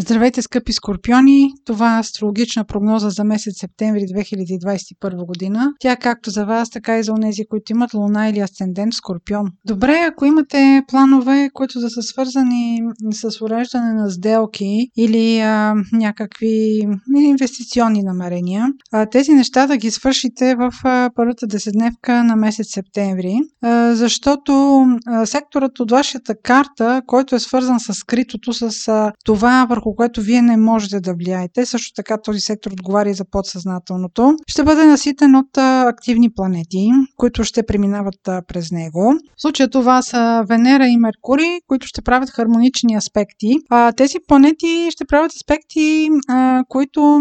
Здравейте, скъпи скорпиони! Това е астрологична прогноза за месец септември 2021 година. Тя както за вас, така и за онези, които имат луна или асцендент скорпион. Добре, ако имате планове, които да са свързани с уреждане на сделки или а, някакви инвестиционни намерения, а, тези неща да ги свършите в а, първата десетдневка на месец септември, а, защото а, секторът от вашата карта, който е свързан с скритото, с а, това върху върху което вие не можете да влияете. Също така този сектор отговаря и за подсъзнателното. Ще бъде наситен от активни планети, които ще преминават през него. В случая това са Венера и Меркурий, които ще правят хармонични аспекти. А, тези планети ще правят аспекти, които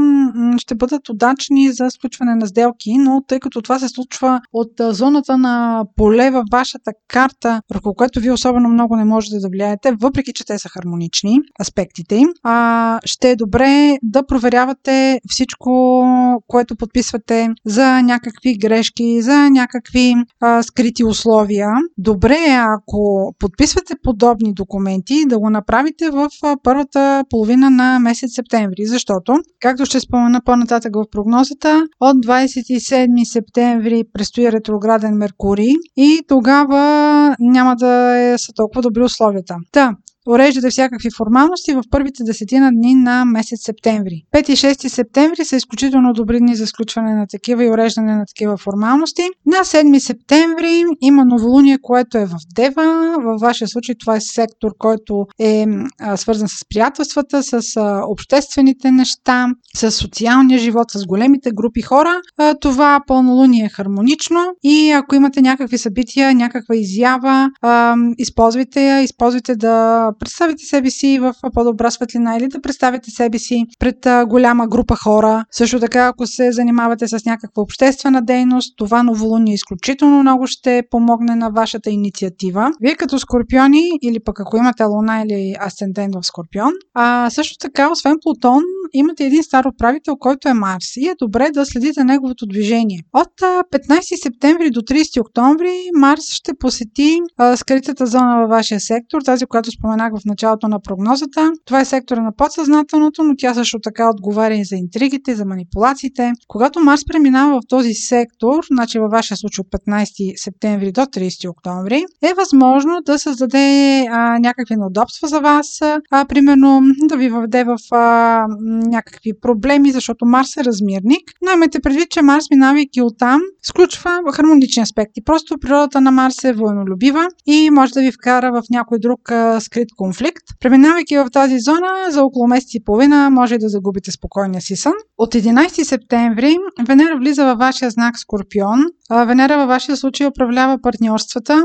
ще бъдат удачни за сключване на сделки, но тъй като това се случва от зоната на поле във вашата карта, върху което вие особено много не можете да влияете, въпреки че те са хармонични, аспектите им, а, ще е добре да проверявате всичко, което подписвате за някакви грешки, за някакви а, скрити условия. Добре е, ако подписвате подобни документи, да го направите в първата половина на месец септември, защото, както ще спомена по-нататък в прогнозата, от 27 септември предстои ретрограден Меркурий и тогава няма да е, са толкова добри условията. Та, уреждате всякакви формалности в първите десетина дни на месец септември. 5 и 6 септември са изключително добри дни за сключване на такива и уреждане на такива формалности. На 7 септември има новолуние, което е в Дева. Във вашия случай това е сектор, който е а, свързан с приятелствата, с а, обществените неща, с социалния живот, с големите групи хора. А, това пълнолуние е хармонично и ако имате някакви събития, някаква изява, използвайте я, използвайте да представите себе си в по-добра светлина или да представите себе си пред голяма група хора. Също така, ако се занимавате с някаква обществена дейност, това новолуние изключително много ще помогне на вашата инициатива. Вие като скорпиони или пък ако имате луна или асцендент в скорпион, а също така, освен Плутон, имате един стар управител, който е Марс и е добре да следите неговото движение. От 15 септември до 30 октомври Марс ще посети а, скритата зона във вашия сектор, тази, която споменах в началото на прогнозата. Това е сектора на подсъзнателното, но тя също така отговаря и за интригите, за манипулациите. Когато Марс преминава в този сектор, значи във вашия случай от 15 септември до 30 октомври, е възможно да създаде а, някакви неудобства за вас, а, примерно да ви въведе в а, някакви проблеми, защото Марс е размирник. Но имайте предвид, че Марс, минавайки оттам, сключва хармонични аспекти. Просто природата на Марс е военолюбива и може да ви вкара в някой друг а, скрит конфликт. Преминавайки в тази зона, за около месец и половина може да загубите спокойния си сън. От 11 септември Венера влиза във вашия знак Скорпион. Венера във вашия случай управлява партньорствата.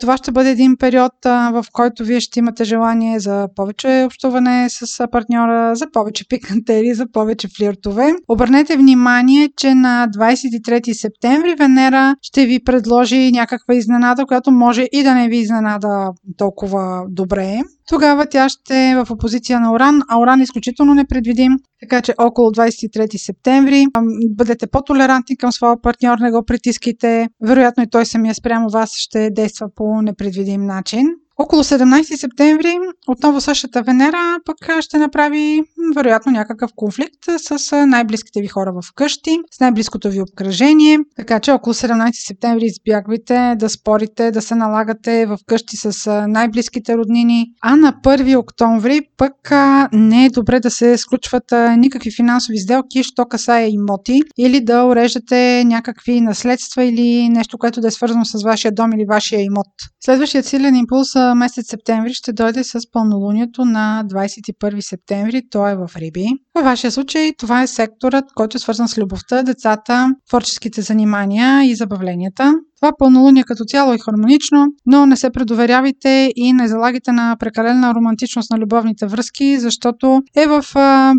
Това ще бъде един период, в който вие ще имате желание за повече общуване с партньора, за повече пикантери, за повече флиртове. Обърнете внимание, че на 23 септември Венера ще ви предложи някаква изненада, която може и да не ви изненада толкова добре тогава тя ще е в опозиция на Оран, а Оран е изключително непредвидим, така че около 23 септември бъдете по-толерантни към своя партньор, не го притискайте. Вероятно и той самия спрямо вас ще действа по непредвидим начин. Около 17 септември отново същата Венера пък ще направи вероятно някакъв конфликт с най-близките ви хора в къщи, с най-близкото ви обкръжение. Така че около 17 септември избягвайте да спорите, да се налагате в къщи с най-близките роднини. А на 1 октомври пък не е добре да се сключват никакви финансови сделки, що касае имоти или да уреждате някакви наследства или нещо, което да е свързано с вашия дом или вашия имот. Следващият силен импулс месец септември ще дойде с пълнолунието на 21 септември. То е в Риби. Във вашия случай това е секторът, който е свързан с любовта, децата, творческите занимания и забавленията. Това пълнолуние като цяло е хармонично, но не се предоверявайте и не залагайте на прекалена романтичност на любовните връзки, защото е в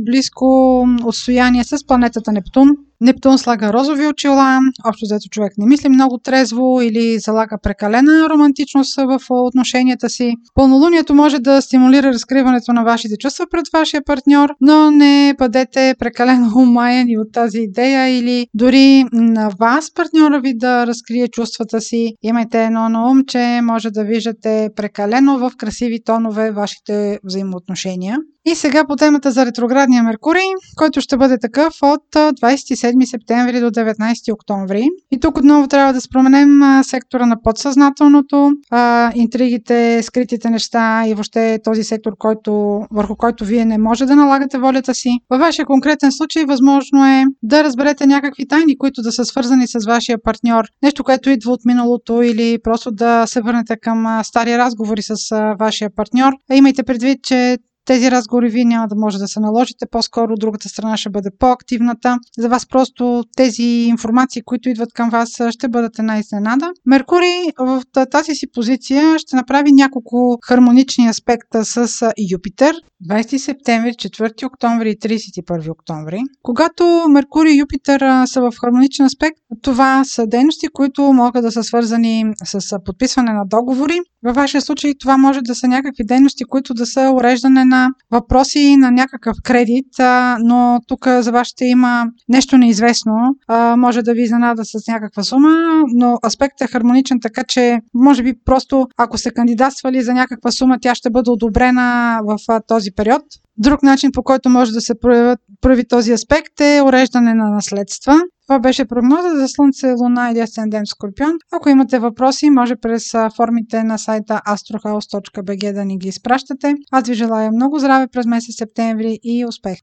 близко отстояние с планетата Нептун, Нептун слага розови очила, общо взето човек не мисли много трезво или залага прекалена романтичност в отношенията си. Пълнолунието може да стимулира разкриването на вашите чувства пред вашия партньор, но не бъдете прекалено умаяни от тази идея или дори на вас партньора ви да разкрие чувствата си. Имайте едно на ум, че може да виждате прекалено в красиви тонове вашите взаимоотношения. И сега по темата за ретроградния Меркурий, който ще бъде такъв от 27 септември до 19 октомври. И тук отново трябва да споменем сектора на подсъзнателното, интригите, скритите неща и въобще този сектор, който, върху който вие не може да налагате волята си. Във вашия конкретен случай възможно е да разберете някакви тайни, които да са свързани с вашия партньор. Нещо, което идва от миналото или просто да се върнете към стари разговори с вашия партньор. Имайте предвид, че тези разговори вие няма да може да се наложите, по-скоро другата страна ще бъде по-активната. За вас просто тези информации, които идват към вас, ще бъдат една изненада. Меркурий в тази си позиция ще направи няколко хармонични аспекта с Юпитер. 20 септември, 4 октомври и 31 октомври. Когато Меркурий и Юпитер са в хармоничен аспект, това са дейности, които могат да са свързани с подписване на договори. Във вашия случай това може да са някакви дейности, които да са уреждане на въпроси на някакъв кредит, но тук за вас ще има нещо неизвестно. Може да ви изненада с някаква сума, но аспектът е хармоничен, така че може би просто ако сте кандидатствали за някаква сума, тя ще бъде одобрена в този период. Друг начин, по който може да се прояви, прояви този аспект е уреждане на наследства. Това беше прогноза за Слънце, Луна или Асцендент Скорпион. Ако имате въпроси, може през формите на сайта astrohouse.bg да ни ги изпращате. Аз ви желая много здраве през месец септември и успех!